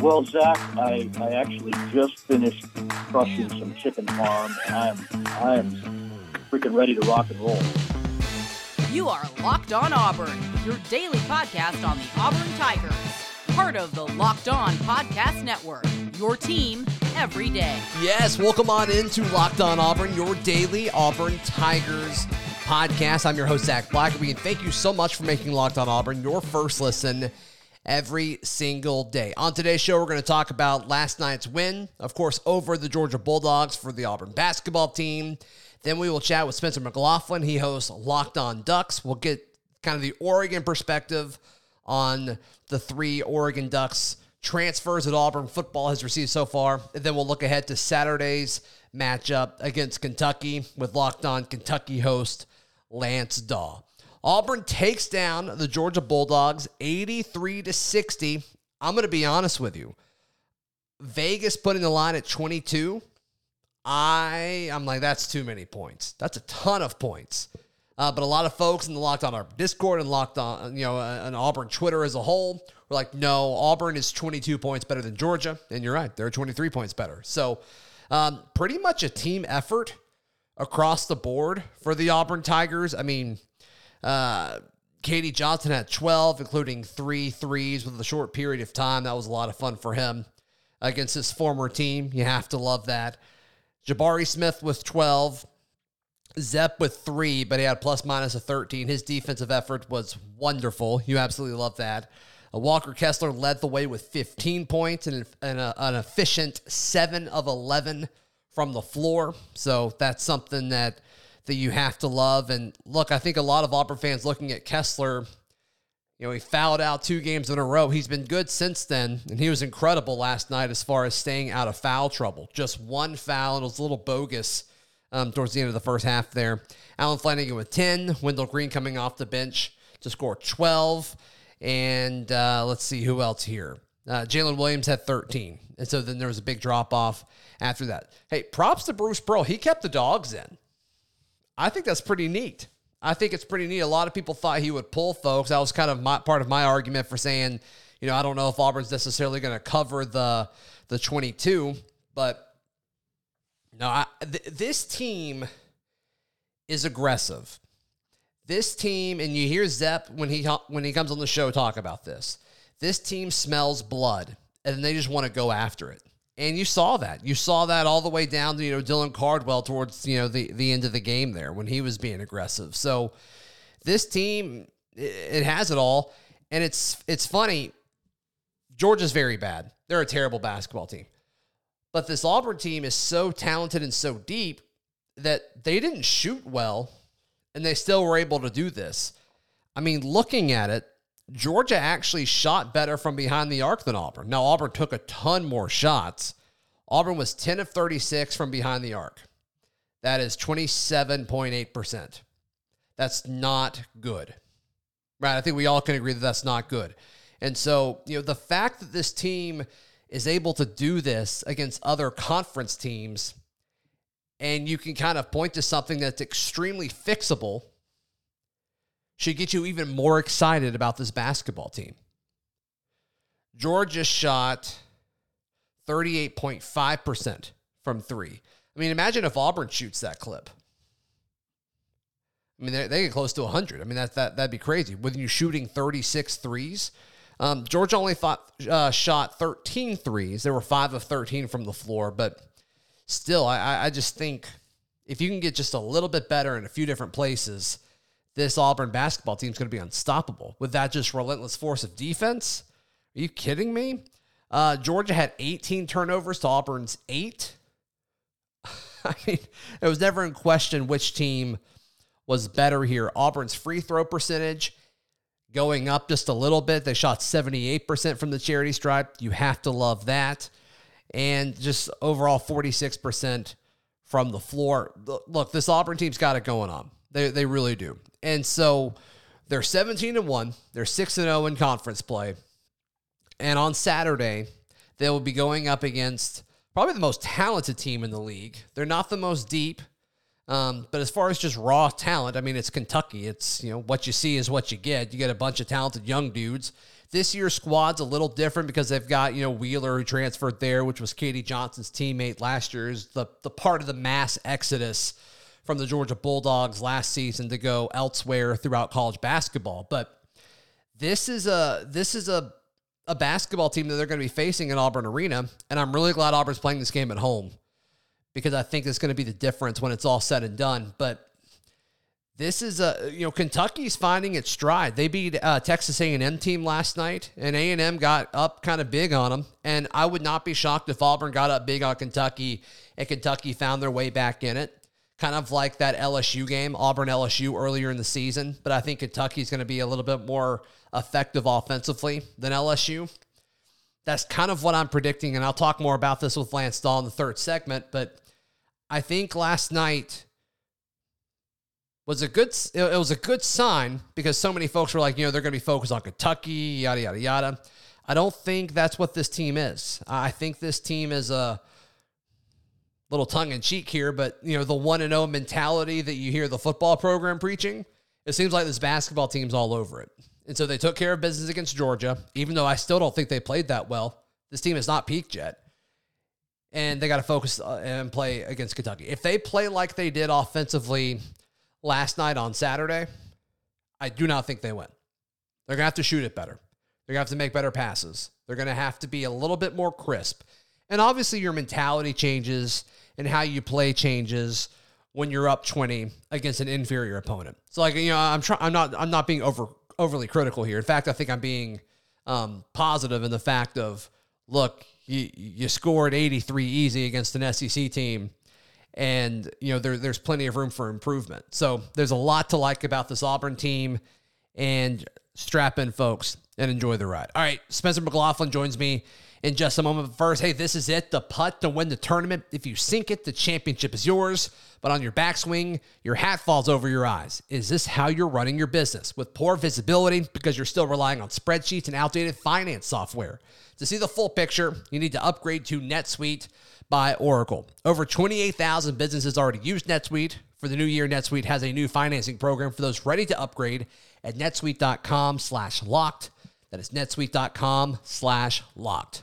Well, Zach, I, I actually just finished crushing some chicken farm, and I'm I'm freaking ready to rock and roll. You are Locked On Auburn, your daily podcast on the Auburn Tigers, part of the Locked On Podcast Network. Your team every day. Yes, welcome on into Locked On Auburn, your daily Auburn Tigers podcast. I'm your host Zach Blackerby, and thank you so much for making Locked On Auburn your first listen every single day. On today's show, we're going to talk about last night's win, of course, over the Georgia Bulldogs for the Auburn basketball team. Then we will chat with Spencer McLaughlin. He hosts Locked On Ducks. We'll get kind of the Oregon perspective on the three Oregon Ducks transfers that Auburn football has received so far. And then we'll look ahead to Saturday's matchup against Kentucky with Locked On Kentucky host Lance Dawe. Auburn takes down the Georgia Bulldogs 83 to 60. I'm going to be honest with you. Vegas putting the line at 22. I I'm like that's too many points. That's a ton of points. Uh, but a lot of folks in the Locked On our Discord and Locked On, you know, uh, and Auburn Twitter as a whole were like, no, Auburn is 22 points better than Georgia. And you're right, they're 23 points better. So um, pretty much a team effort across the board for the Auburn Tigers. I mean, uh, KD Johnson had 12, including three threes with a short period of time. That was a lot of fun for him against his former team. You have to love that. Jabari Smith with 12. Zep with three, but he had plus minus a 13. His defensive effort was wonderful. You absolutely love that. Uh, Walker Kessler led the way with 15 points and, an efficient 7 of 11 from the floor. So that's something that that you have to love. And look, I think a lot of Auburn fans looking at Kessler, you know, he fouled out two games in a row. He's been good since then, and he was incredible last night as far as staying out of foul trouble. Just one foul, and it was a little bogus um, towards the end of the first half there. Allen Flanigan with 10, Wendell Green coming off the bench to score 12. And uh, let's see who else here. Uh, Jalen Williams had 13. And so then there was a big drop off after that. Hey, props to Bruce Pearl. He kept the dogs in. I think that's pretty neat. I think it's pretty neat. A lot of people thought he would pull folks. That was kind of my part of my argument for saying, you know, I don't know if Auburn's necessarily going to cover the the 22, but no, I, th- this team is aggressive. This team, and you hear Zepp when he when he comes on the show talk about this. This team smells blood, and they just want to go after it. And you saw that. You saw that all the way down to, you know, Dylan Cardwell towards, you know, the, the end of the game there when he was being aggressive. So this team, it has it all. And it's it's funny. Georgia's very bad. They're a terrible basketball team. But this Auburn team is so talented and so deep that they didn't shoot well and they still were able to do this. I mean, looking at it, Georgia actually shot better from behind the arc than Auburn. Now, Auburn took a ton more shots. Auburn was 10 of 36 from behind the arc. That is 27.8%. That's not good. Right? I think we all can agree that that's not good. And so, you know, the fact that this team is able to do this against other conference teams, and you can kind of point to something that's extremely fixable should get you even more excited about this basketball team. Georgia shot 38.5% from three. I mean, imagine if Auburn shoots that clip. I mean, they, get close to 100. I mean, that, that, that'd be crazy. With you shooting 36 threes, um, Georgia only thought, uh, shot 13 threes. There were five of 13 from the floor, but still, I, I just think if you can get just a little bit better in a few different places – this Auburn basketball team is going to be unstoppable with that just relentless force of defense. Are you kidding me? Uh, Georgia had 18 turnovers to Auburn's eight. I mean, it was never in question which team was better here. Auburn's free throw percentage going up just a little bit. They shot 78% from the charity stripe. You have to love that. And just overall 46% from the floor. Look, this Auburn team's got it going on. They, they really do. And so they're 17 and 1. They're 6 and 0 in conference play. And on Saturday, they will be going up against probably the most talented team in the league. They're not the most deep, um, but as far as just raw talent, I mean, it's Kentucky. It's, you know, what you see is what you get. You get a bunch of talented young dudes This year's squad's a little different because they've got, you know, Wheeler who transferred there, which was KD Johnson's teammate last year, is the, the part of the mass exodus from the Georgia Bulldogs last season to go elsewhere throughout college basketball. But this is a this is a a basketball team that they're going to be facing in Auburn Arena, and I'm really glad Auburn's playing this game at home because I think it's going to be the difference when it's all said and done. But this is a you know Kentucky's finding its stride. They beat uh, Texas A&M team last night, and A&M got up kind of big on them. And I would not be shocked if Auburn got up big on Kentucky, and Kentucky found their way back in it. Kind of like that LSU game, Auburn LSU earlier in the season. But I think Kentucky's going to be a little bit more effective offensively than LSU. That's kind of what I'm predicting, and I'll talk more about this with Lance Dawe in the third segment. But I think last night was a good it was a good sign because so many folks were like, you know, they're going to be focused on Kentucky, yada yada yada. I don't think that's what this team is. I think this team is a little tongue in cheek here, but you know, the 1 and 0 mentality that you hear the football program preaching, it seems like this basketball team's all over it. And so they took care of business against Georgia, even though I still don't think they played that well. This team has not peaked yet. And they got to focus uh, and play against Kentucky. If they play like they did offensively last night on Saturday, I do not think they win. They're going to have to shoot it better. They're going to have to make better passes. They're going to have to be a little bit more crisp. And obviously, your mentality changes and how you play changes when you're up 20 against an inferior opponent. So, like, you know, I'm trying, I'm not, I'm not being over overly critical here. In fact, I think I'm being um, positive in the fact of, look, you, you scored 83 easy against an SEC team and you know there, there's plenty of room for improvement. So there's a lot to like about this Auburn team, and strap in, folks, and enjoy the ride. All right, Spencer McLaughlin joins me in just a moment. First, hey, this is it the putt to win the tournament. If you sink it, the championship is yours. But on your backswing, your hat falls over your eyes. Is this how you're running your business? With poor visibility because you're still relying on spreadsheets and outdated finance software. To see the full picture, you need to upgrade to NetSuite by Oracle. Over 28,000 businesses already use NetSuite. For the new year, NetSuite has a new financing program for those ready to upgrade at netsuite.com slash locked. That is netsuite.com slash locked.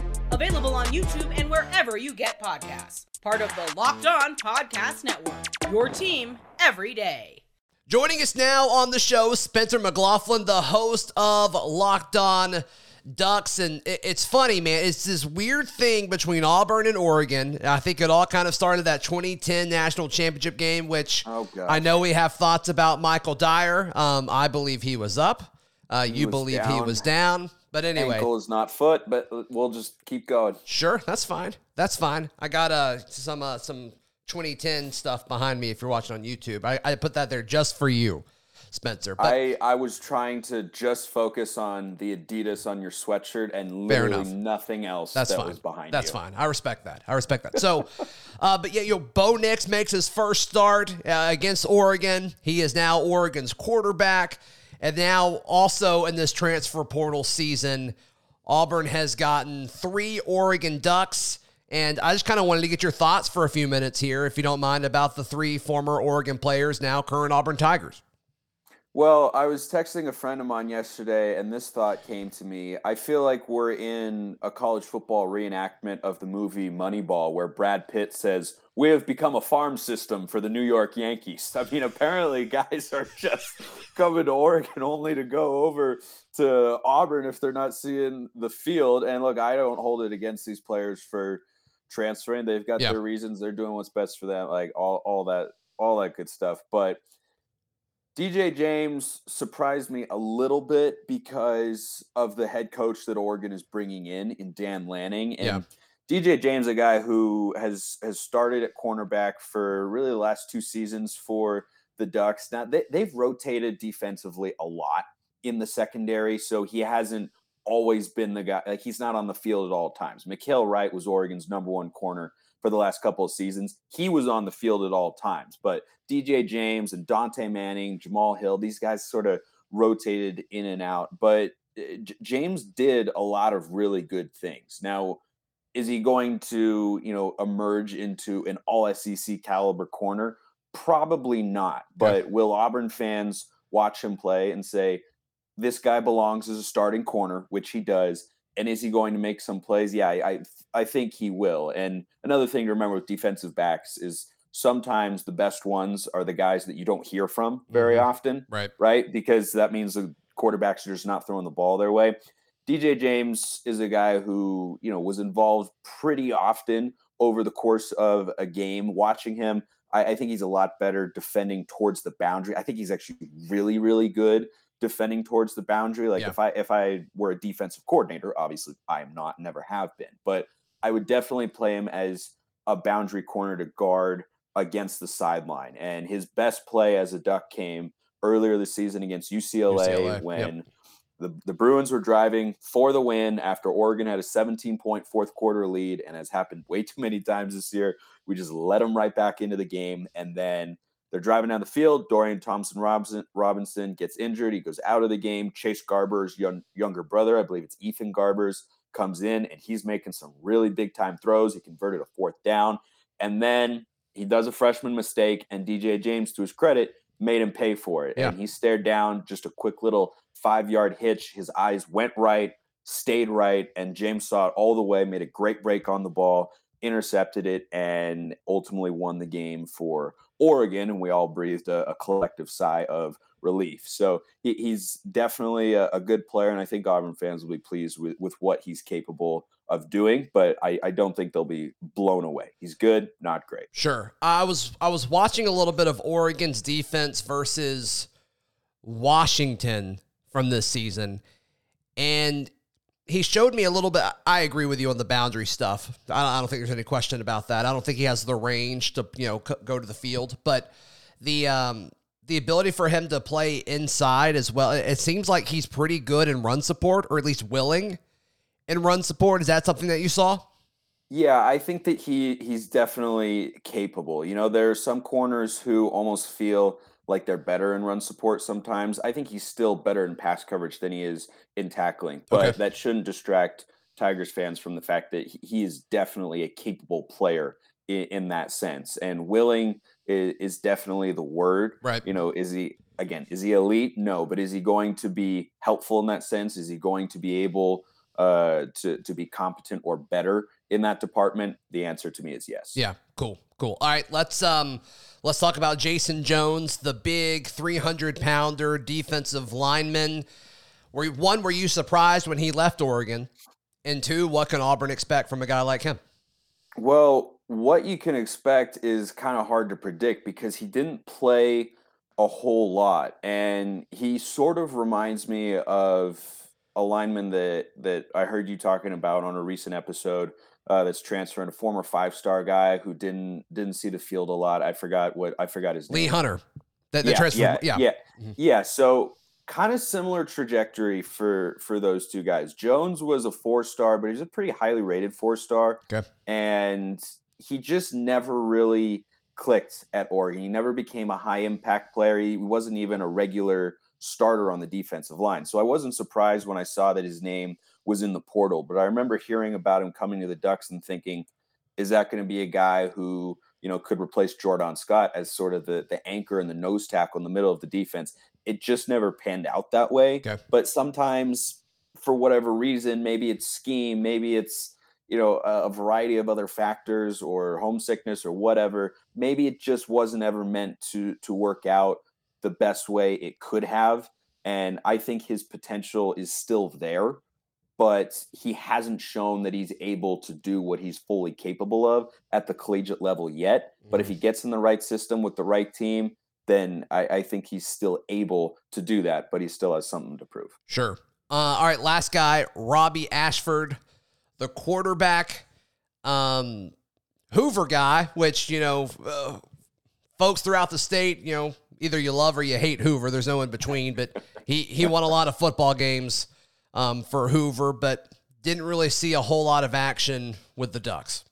Available on YouTube and wherever you get podcasts. Part of the Locked On Podcast Network. Your team every day. Joining us now on the show, Spencer McLaughlin, the host of Locked On Ducks. And it's funny, man. It's this weird thing between Auburn and Oregon. I think it all kind of started that 2010 national championship game, which oh, I know we have thoughts about Michael Dyer. Um, I believe he was up. Uh, you believe down. he was down. But anyway, ankle is not foot, but we'll just keep going. Sure, that's fine. That's fine. I got uh, some uh, some 2010 stuff behind me if you're watching on YouTube. I, I put that there just for you, Spencer. But I, I was trying to just focus on the Adidas on your sweatshirt and literally nothing else That's that fine. was behind That's you. fine. I respect that. I respect that. So, uh, but yeah, you know, Bo Nix makes his first start uh, against Oregon. He is now Oregon's quarterback. And now also in this transfer portal season, Auburn has gotten three Oregon Ducks and I just kind of wanted to get your thoughts for a few minutes here, if you don't mind, about the three former Oregon players, now current Auburn Tigers. Well, I was texting a friend of mine yesterday, and this thought came to me. I feel like we're in a college football reenactment of the movie Moneyball, where Brad Pitt says, We have become a farm system for the New York Yankees. I mean, apparently, guys are just coming to Oregon only to go over to Auburn if they're not seeing the field. And look, I don't hold it against these players for transferring. They've got yeah. their reasons. They're doing what's best for them. Like all all that all that good stuff. But DJ James surprised me a little bit because of the head coach that Oregon is bringing in in Dan Lanning and. Yeah. DJ James, a guy who has has started at cornerback for really the last two seasons for the Ducks. Now they, they've rotated defensively a lot in the secondary, so he hasn't always been the guy. Like he's not on the field at all times. Mykael Wright was Oregon's number one corner for the last couple of seasons. He was on the field at all times. But DJ James and Dontae Manning, Jamal Hill, these guys sort of rotated in and out. But eh, J- James did a lot of really good things. Now, is he going to, you know, emerge into an all SEC caliber corner? Probably not. But yeah. will Auburn fans watch him play and say, this guy belongs as a starting corner, which he does. And is he going to make some plays? Yeah, I I think he will. And another thing to remember with defensive backs is sometimes the best ones are the guys that you don't hear from very mm-hmm. often. Right. Right. Because that means the quarterbacks are just not throwing the ball their way. DJ James is a guy who, you know, was involved pretty often over the course of a game. Watching him, I, I think he's a lot better defending towards the boundary. I think he's actually really, really good defending towards the boundary. Like yeah. if I if I were a defensive coordinator, obviously I am not, never have been, but I would definitely play him as a boundary corner to guard against the sideline. And his best play as a Duck came earlier this season against UCLA, UCLA. when yep. The, the Bruins were driving for the win after Oregon had a 17 point fourth quarter lead. And has happened way too many times this year. We just let them right back into the game. And then they're driving down the field. Dorian Thompson Robinson, Robinson gets injured. He goes out of the game. Chase Garbers' young, younger brother, I believe it's Ethan Garbers, comes in and he's making some really big time throws. He converted a fourth down. And then he does a freshman mistake, and DJ James, to his credit, made him pay for it. Yeah. And he stared down just a quick little five yard hitch. His eyes went right, stayed right, and James saw it all the way, made a great break on the ball, intercepted it, and ultimately won the game for Oregon. And we all breathed a, a collective sigh of relief. So he, he's definitely a, a, good player, and I think Auburn fans will be pleased with, with what he's capable of doing. But I, I don't think they'll be blown away. He's good, not great. Sure. I was I was watching a little bit of Oregon's defense versus Washington from this season, and he showed me a little bit. I agree with you on the boundary stuff. I don't, think there's any question about that. I don't think he has the range to you know go to the field, but the um the ability for him to play inside as well. It seems like he's pretty good in run support, or at least willing in run support. Is that something that you saw? Yeah, I think that he he's definitely capable. You know, there are some corners who almost feel like they're better in run support sometimes. I think he's still better in pass coverage than he is in tackling, but okay. that shouldn't distract Tigers fans from the fact that he is definitely a capable player in, in that sense. And willing is, is definitely the word. Right. You know, is he again, is he elite? No, but is he going to be helpful in that sense? Is he going to be able uh, to to be competent or better in that department? The answer to me is yes. Yeah, cool, cool. All right, let's um let's talk about Jason Jones, the big 300 pounder defensive lineman. Were one, were you surprised when he left Oregon? And two, what can Auburn expect from a guy like him? Well, what you can expect is kind of hard to predict because he didn't play a whole lot, and he sort of reminds me of a lineman that that I heard you talking about on a recent episode. Uh, that's transferring a former five star guy who didn't didn't see the field a lot. I forgot what I forgot his Lee name. Lee Hunter. That the yeah, transfer, yeah, yeah, yeah, mm-hmm. yeah. So kind of similar trajectory for for those two guys. Jones was a four star, but he's a pretty highly rated four star. Okay, and he just never really clicked at Oregon. He never became a high impact player. He wasn't even a regular starter on the defensive line. So I wasn't surprised when I saw that his name was in the portal. But I remember hearing about him coming to the Ducks and thinking, is that going to be a guy who you know could replace Jordan Scott as sort of the the anchor and the nose tackle in the middle of the defense? It just never panned out that way. Okay. But sometimes, for whatever reason, maybe it's scheme, maybe it's you know a, variety of other factors or homesickness or whatever maybe it just wasn't ever meant to to work out the best way it could have and i think his potential is still there but he hasn't shown that he's able to do what he's fully capable of at the collegiate level yet. But if he mm. gets in the right system with the right team then I, I think he's still able to do that but he still has something to prove. Sure. Uh, all right last guy robbie ashford the quarterback. Um, Hoover guy, which, you know, uh, folks throughout the state, you know, either you love or you hate Hoover. There's no in between, but he, he won a lot of football games um, for Hoover, but didn't really see a whole lot of action with the Ducks.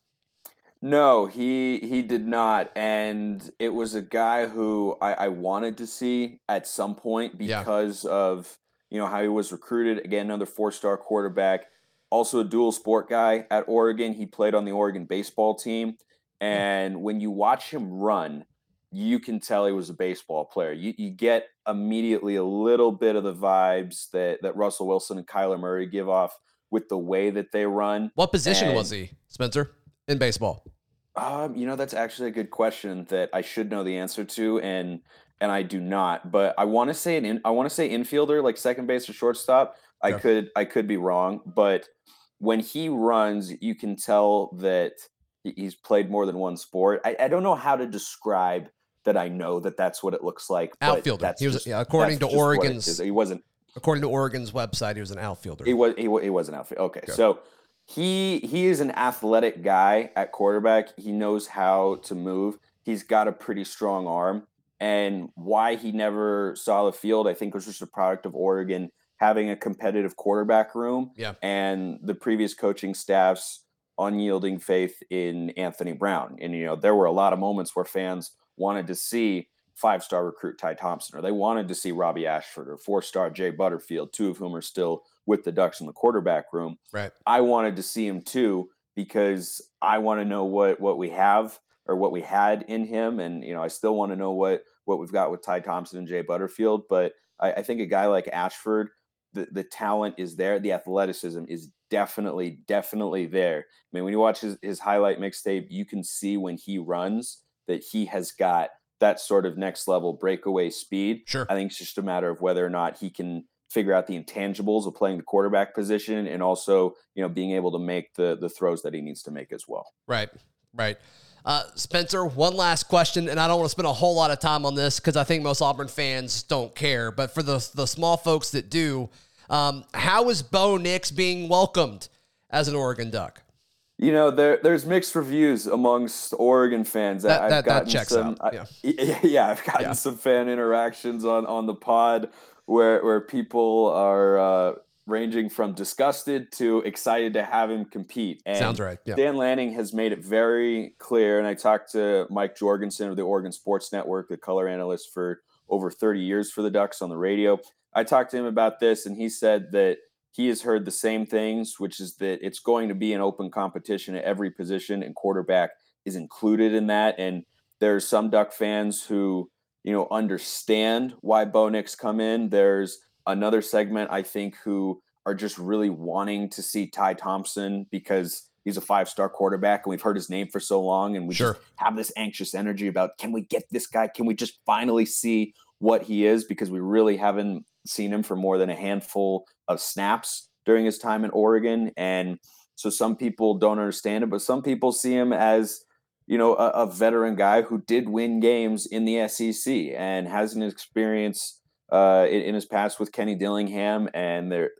No, he he did not, and it was a guy who I, I wanted to see at some point Yeah. because of you know how he was recruited. Again, another four star quarterback, also a dual sport guy at Oregon. He played on the Oregon baseball team, and when you watch him run, you can tell he was a baseball player. You you get immediately a little bit of the vibes that that Russell Wilson and Kyler Murray give off with the way that they run. What position was he, Spencer, in baseball? Um, you know, that's actually a good question that I should know the answer to, and and I do not. But I want to say an in, I want to say infielder, like second base or shortstop. I Okay. could I could be wrong, but when he runs, you can tell that he's played more than one sport. I, I don't know how to describe that. I know that that's what it looks like. but Outfielder. That's He was- just- yeah, according to just what it Oregon's-. He wasn't According to Oregon's website, he was an outfielder. he was he, he was an outfit. Okay, Okay. so he he is an athletic guy at quarterback. He knows how to move. He's got a pretty strong arm, and why he never saw the field, I think, was just a product of Oregon having a competitive quarterback room. Yeah. and the previous coaching staff's unyielding faith in Anthony Brown. And you know, there were a lot of moments where fans wanted to see five-star recruit Ty Thompson, or they wanted to see Robbie Ashford or four-star Jay Butterfield, two of whom are still with the Ducks in the quarterback room. right. I wanted to see him too because I want to know what what we have or what we had in him, and you know, I still want to know what what we've got with Ty Thompson and Jay Butterfield. But I, I think a guy like Ashford, the the talent is there, the athleticism is definitely definitely there. I mean, when you watch his his highlight mixtape, you can see when he runs that he has got that sort of next level breakaway speed. Sure. I think it's just a matter of whether or not he can figure out the intangibles of playing the quarterback position and also, you know, being able to make the the throws that he needs to make as well. Right, right. Uh, Spencer, one last question, and I don't want to spend a whole lot of time on this because I think most Auburn fans don't care. But for the the small folks that do, um, how is Bo Nix being welcomed as an Oregon Duck? You know, there there's mixed reviews amongst Oregon fans. That- I've that- that gotten checks some, out, I- yeah. yeah, I've gotten Yeah. some fan interactions on on the pod where where people are uh, ranging from disgusted to excited to have him compete. And Sounds right. Yeah. Dan Lanning has made it very clear, and I talked to Mike Jorgensen of the Oregon Sports Network, the color analyst for over 30 years for the Ducks on the radio. I talked to him about this, and he said that he has heard the same things, which is that it's going to be an open competition at every position, and quarterback is included in that. And there's some Duck fans who, you know, understand why Bo Nix come in. There's another segment I think who are just really wanting to see Ty Thompson because he's a five-star quarterback and we've heard his name for so long and we Sure. just have this anxious energy about can we get this guy? Can we just finally see what he is because we really haven't seen him for more than a handful of snaps during his time in Oregon and so some people don't understand it but some people see him as you know a, a veteran guy who did win games in the SEC and has an experience uh, in, in his past with Kenny Dillingham and they're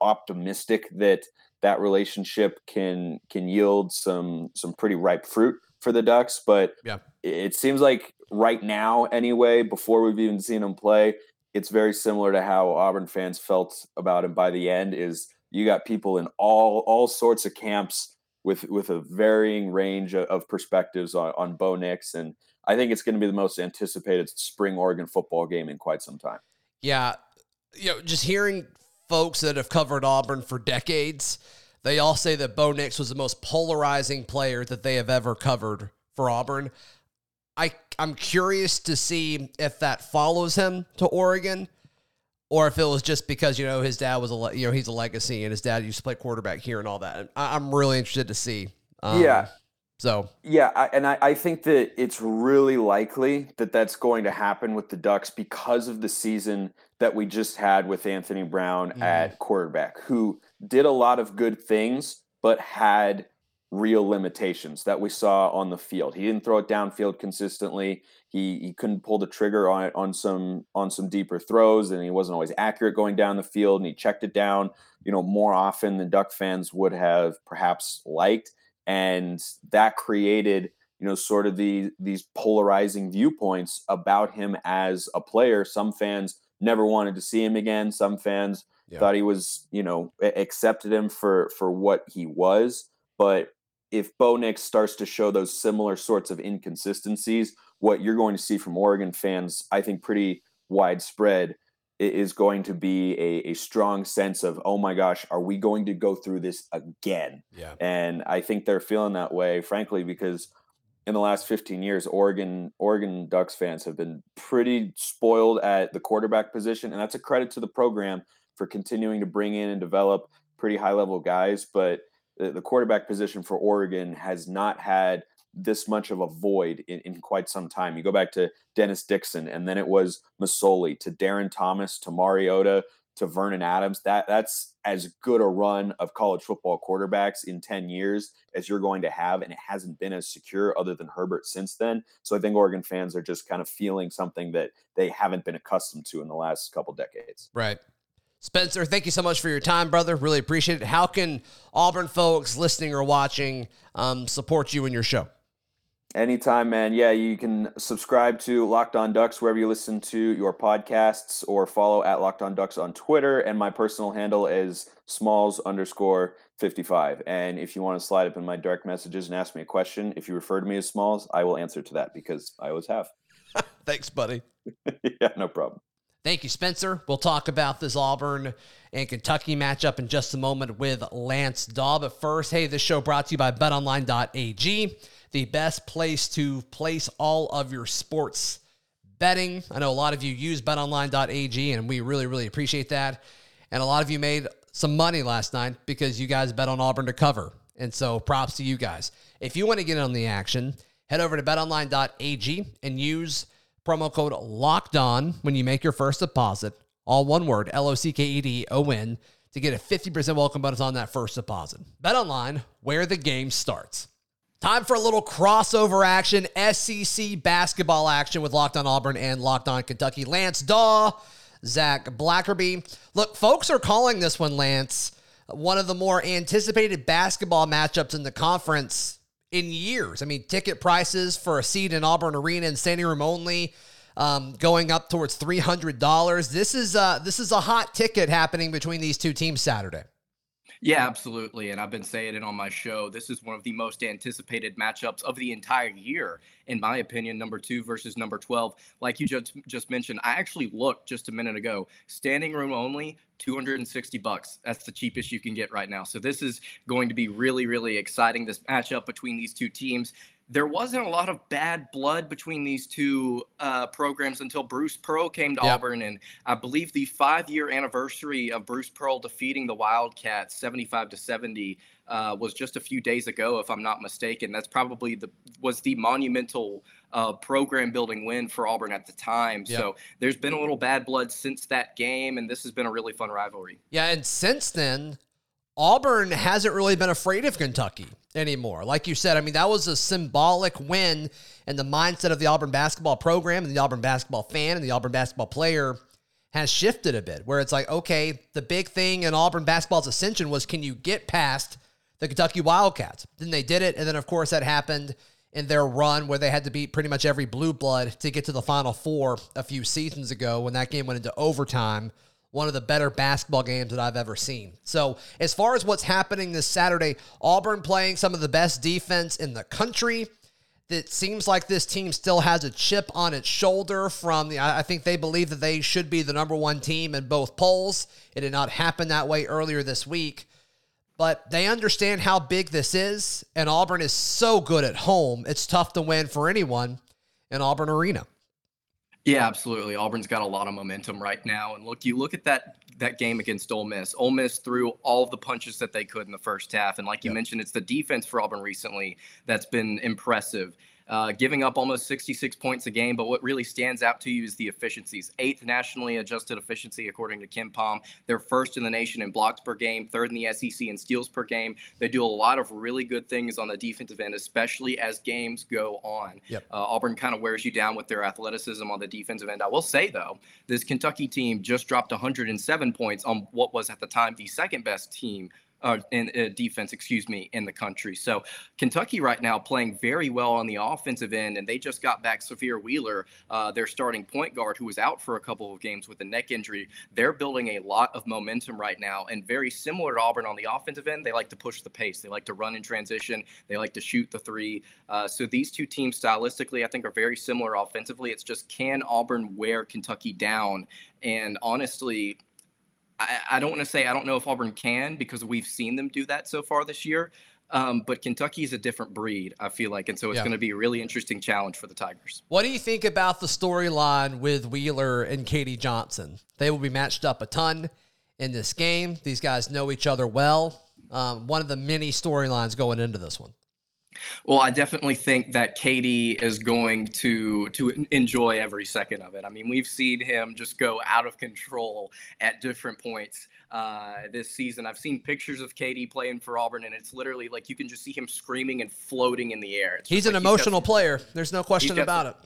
optimistic that that relationship can can yield some some pretty ripe fruit for the Ducks. But Yeah. it, it seems like right now, anyway, before we've even seen him play, it's very similar to how Auburn fans felt about him by the end. Is you got people in all all sorts of camps with with a varying range of, perspectives on on Bo Nix, and I think it's going to be the most anticipated spring Oregon football game in quite some time. Yeah, you know, just hearing folks that have covered Auburn for decades, they all say that Bo Nix was the most polarizing player that they have ever covered for Auburn. I I'm curious to see if that follows him to Oregon, or if it was just because you know his dad was a you know he's a legacy and his dad used to play quarterback here and all that. I, I'm really interested to see. Um, Yeah. So Yeah, I, and I, I think that it's really likely that that's going to happen with the Ducks because of the season that we just had with Anthony Brown Mhm. at quarterback, who did a lot of good things, but had real limitations that we saw on the field. He didn't throw it downfield consistently. He he couldn't pull the trigger on it on some on some deeper throws, and he wasn't always accurate going down the field. And he checked it down, you know, more often than Duck fans would have perhaps liked and that created you know sort of the these polarizing viewpoints about him as a player some fans never wanted to see him again some fans Yeah. Thought he was, you know, accepted him for for what he was. But if Bo Nix starts to show those similar sorts of inconsistencies, what you're going to see from Oregon fans, I think, pretty widespread is going to be a, a strong sense of, oh my gosh, are we going to go through this again? Yeah. And I think they're feeling that way, frankly, because in the last 15 years, Oregon Oregon Ducks fans have been pretty spoiled at the quarterback position, and that's a credit to the program for continuing to bring in and develop pretty high level guys. But the, quarterback position for Oregon has not had this much of a void in, in quite some time. You go back to Dennis Dixon, and then it was Masoli to Darron Thomas to Mariota to Vernon Adams. That that's as good a run of college football quarterbacks in 10 years as you're going to have, and it hasn't been as secure other than Herbert since then. So I think Oregon fans are just kind of feeling something that they haven't been accustomed to in the last couple decades. Right. Spencer, thank you so much for your time, brother. Really appreciate it. How can Auburn folks listening or watching um, support you in your show? Anytime, man. Yeah, you can subscribe to Locked On Ducks wherever you listen to your podcasts or follow at Locked On Ducks on Twitter. And my personal handle is smalls underscore 55. And if you want to slide up in my direct messages and ask me a question, if you refer to me as Smalls, I will answer to that because I always have. Thanks, buddy. yeah, no problem. Thank you, Spencer. We'll talk about this Auburn and Kentucky matchup in just a moment with Lance Dawe. But first, hey, this show brought to you by betonline.ag the best place to place all of your sports betting. I know a lot of you use betonline.ag, and we really, really appreciate that. And a lot of you made some money last night because you guys bet on Auburn to cover. And so props to you guys. If you want to get in on the action, head over to betonline.ag and use promo code locked on when you make your first deposit. All one word, L O C K E D O N, to get a 50% welcome bonus on that first deposit. Bet online, where the game starts. Time for a little crossover action, SEC basketball action with Locked On Auburn and Locked On Kentucky. Lance Dawe, Zach Blackerby. Look, folks are calling this one, Lance, one of the more anticipated basketball matchups in the conference in years. I mean, ticket prices for a seat in Auburn Arena and standing room only um, going up towards three hundred dollars. This is uh, this is a hot ticket happening between these two teams Saturday. Yeah, absolutely. And I've been saying it on my show. This is one of the most anticipated matchups of the entire year, in my opinion. Number two versus number 12. Like you just, just mentioned, I actually looked just a minute ago. Standing room only, 260 bucks. That's the cheapest you can get right now. So this is going to be really, really exciting. This matchup between these two teams there wasn't a lot of bad blood between these two uh, programs until Bruce Pearl came to yep. Auburn, and I believe the five-year anniversary of Bruce Pearl defeating the Wildcats, seventy-five to seventy, uh, was just a few days ago, if I'm not mistaken. That's probably the was the monumental uh, program-building win for Auburn at the time. Yep. So there's been a little bad blood since that game, and this has been a really fun rivalry. Yeah, and since then, Auburn hasn't really been afraid of Kentucky anymore. Like you said, I mean, that was a symbolic win and the mindset of the Auburn basketball program and the Auburn basketball fan and the Auburn basketball player has shifted a bit where it's like, okay, the big thing in Auburn basketball's ascension was can you get past the Kentucky Wildcats? Then they did it. And then, of course, that happened in their run where they had to beat pretty much every blue blood to get to the Final Four a few seasons ago when that game went into overtime one of the better basketball games that I've ever seen. So, as far as what's happening this Saturday, Auburn playing some of the best defense in the country. It seems like this team still has a chip on its shoulder from the. I think they believe that they should be the number one team in both polls. It did not happen that way earlier this week, but they understand how big this is, and Auburn is so good at home. It's tough to win for anyone in Auburn Arena. Yeah, absolutely. Auburn's got a lot of momentum right now. And look, you look at that that game against Ole Miss. Ole Miss threw all the punches that they could in the first half. And like you yep. mentioned, it's the defense for Auburn recently that's been impressive uh, giving up almost 66 points a game. But what really stands out to you is the efficiencies. Eighth nationally adjusted efficiency, according to KenPom. They're first in the nation in blocks per game, third in the SEC in steals per game. They do a lot of really good things on the defensive end, especially as games go on. Yep. Uh, Auburn kind of wears you down with their athleticism on the defensive end. I will say, though, this Kentucky team just dropped 107 points on what was at the time the second best team in uh, defense, excuse me, in the country. So Kentucky right now playing very well on the offensive end, and they just got back Sahvir Wheeler, uh, their starting point guard, who was out for a couple of games with a neck injury. They're building a lot of momentum right now, and very similar to Auburn on the offensive end, they like to push the pace. They like to run in transition. They like to shoot the three. Uh, so these two teams stylistically, I think, are very similar offensively. It's just can Auburn wear Kentucky down? And honestly, I, I don't want to say I don't know if Auburn can because we've seen them do that so far this year. Um, but Kentucky is a different breed, I feel like, and so it's yeah. going to be a really interesting challenge for the Tigers. What do you think about the storyline with Wheeler and KD Johnson? They will be matched up a ton in this game. These guys know each other well. Um, one of the many storylines going into this one. Well, I definitely think that KD is going to to enjoy every second of it. I mean, we've seen him just go out of control at different points uh, this season. I've seen pictures of KD playing for Auburn, and it's literally like you can just see him screaming and floating in the air. It's he's an like emotional he's player. There's no question about it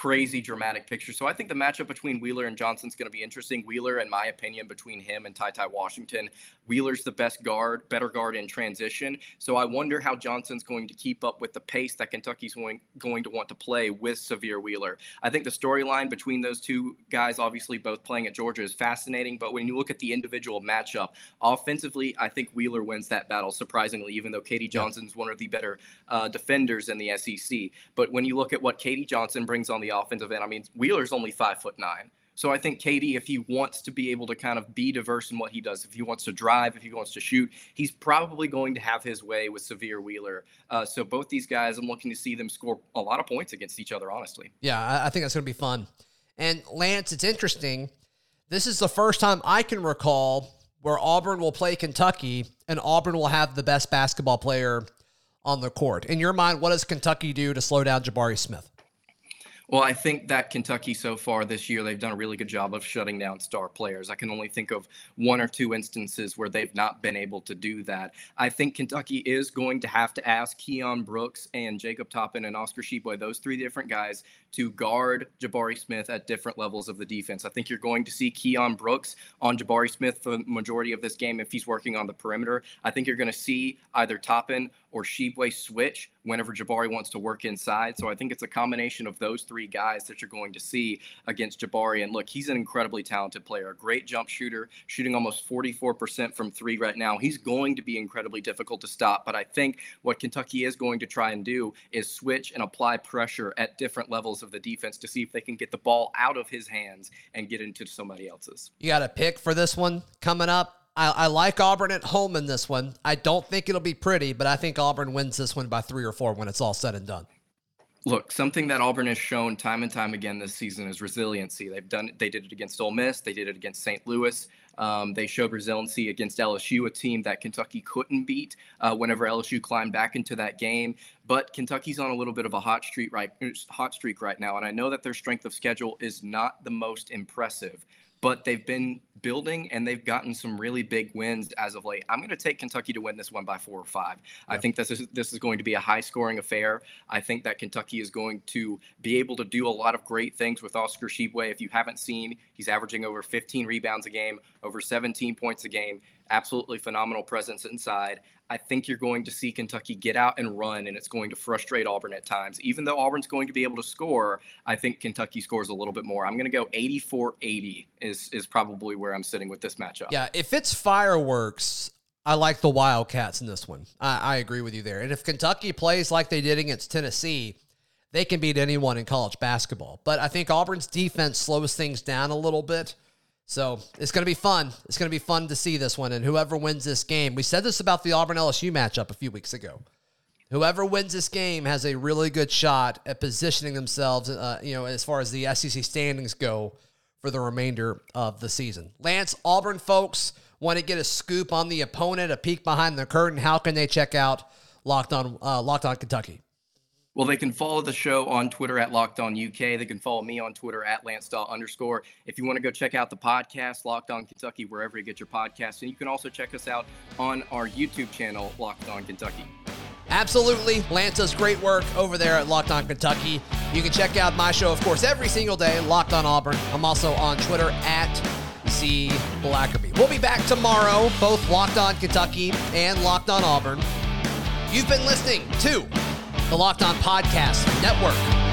crazy dramatic picture. So I think the matchup between Wheeler and Johnson is going to be interesting. Wheeler, in my opinion, between him and Ty Ty Washington, Wheeler's the best guard, better guard in transition. So I wonder how Johnson's going to keep up with the pace that Kentucky's going, going to want to play with Sahvir Wheeler. I think the storyline between those two guys, obviously both playing at Georgia, is fascinating. But when you look at the individual matchup, offensively, I think Wheeler wins that battle, surprisingly, even though KD Johnson's one of the better uh, defenders in the SEC. But when you look at what KD Johnson brings on the the offensive end. I mean, Wheeler's only five foot nine. So I think KD, if he wants to be able to kind of be diverse in what he does, if he wants to drive, if he wants to shoot, he's probably going to have his way with Sahvir Wheeler. Uh, so both these guys, I'm looking to see them score a lot of points against each other, honestly. Yeah, I think that's going to be fun. And Lance, it's interesting. This is the first time I can recall where Auburn will play Kentucky and Auburn will have the best basketball player on the court. In your mind, what does Kentucky do to slow down Jabari Smith? Well, I think that Kentucky so far this year, they've done a really good job of shutting down star players. I can only think of one or two instances where they've not been able to do that. I think Kentucky is going to have to ask Keion Brooks and Jacob Toppin and Oscar Tshiebwe, those three different guys, to guard Jabari Smith at different levels of the defense. I think you're going to see Keion Brooks on Jabari Smith for the majority of this game if he's working on the perimeter. I think you're going to see either Toppin or Tshiebwe switch whenever Jabari wants to work inside. So I think it's a combination of those three guys that you're going to see against Jabari. And look, he's an incredibly talented player, a great jump shooter, shooting almost 44% from three right now. He's going to be incredibly difficult to stop. But I think what Kentucky is going to try and do is switch and apply pressure at different levels of the defense to see if they can get the ball out of his hands and get into somebody else's. You got a pick for this one coming up? I, I, like Auburn at home in this one. I don't think it'll be pretty, but I think Auburn wins this one by three or four when it's all said and done. Look, something that Auburn has shown time and time again this season is resiliency. They've done they did it against Ole Miss, they did it against St. Louis. Um, they showed resiliency against LSU, a team that Kentucky couldn't beat uh, whenever LSU climbed back into that game. But Kentucky's on a little bit of a hot streak right hot streak right now, and I know that their strength of schedule is not the most impressive but they've been building and they've gotten some really big wins as of late. I'm going to take Kentucky to win this one by four or five. Yeah. I think this is this is going to be a high scoring affair. I think that Kentucky is going to be able to do a lot of great things with Oscar Tshiebwe. If you haven't seen, he's averaging over 15 rebounds a game, over 17 points a game. Absolutely phenomenal presence inside. I think you're going to see Kentucky get out and run, and it's going to frustrate Auburn at times. Even though Auburn's going to be able to score, I think Kentucky scores a little bit more. I'm going to go 84 80 is, is probably where I'm sitting with this matchup. Yeah, if it's fireworks, I like the Wildcats in this one. I, I agree with you there. And if Kentucky plays like they did against Tennessee, they can beat anyone in college basketball. But I think Auburn's defense slows things down a little bit. So it's going to be fun. It's going to be fun to see this one. And whoever wins this game, we said this about the Auburn LSU matchup a few weeks ago. Whoever wins this game has a really good shot at positioning themselves, uh, you know, as far as the SEC standings go for the remainder of the season. Lance, Auburn folks want to get a scoop on the opponent, a peek behind the curtain. How can they check out Locked On uh, Locked On Kentucky? Well, they can follow the show on Twitter at Locked On UK. They can follow me on Twitter at Lance underscore. If you want to go check out the podcast, Locked On Kentucky, wherever you get your podcasts. And you can also check us out on our YouTube channel, Locked On Kentucky. Absolutely. Lance does great work over there at Locked On Kentucky. You can check out my show, of course, every single day, Locked On Auburn. I'm also on Twitter at C Blackerby. We'll be back tomorrow, both Locked On Kentucky and Locked On Auburn. You've been listening to the Locked On Podcast Network.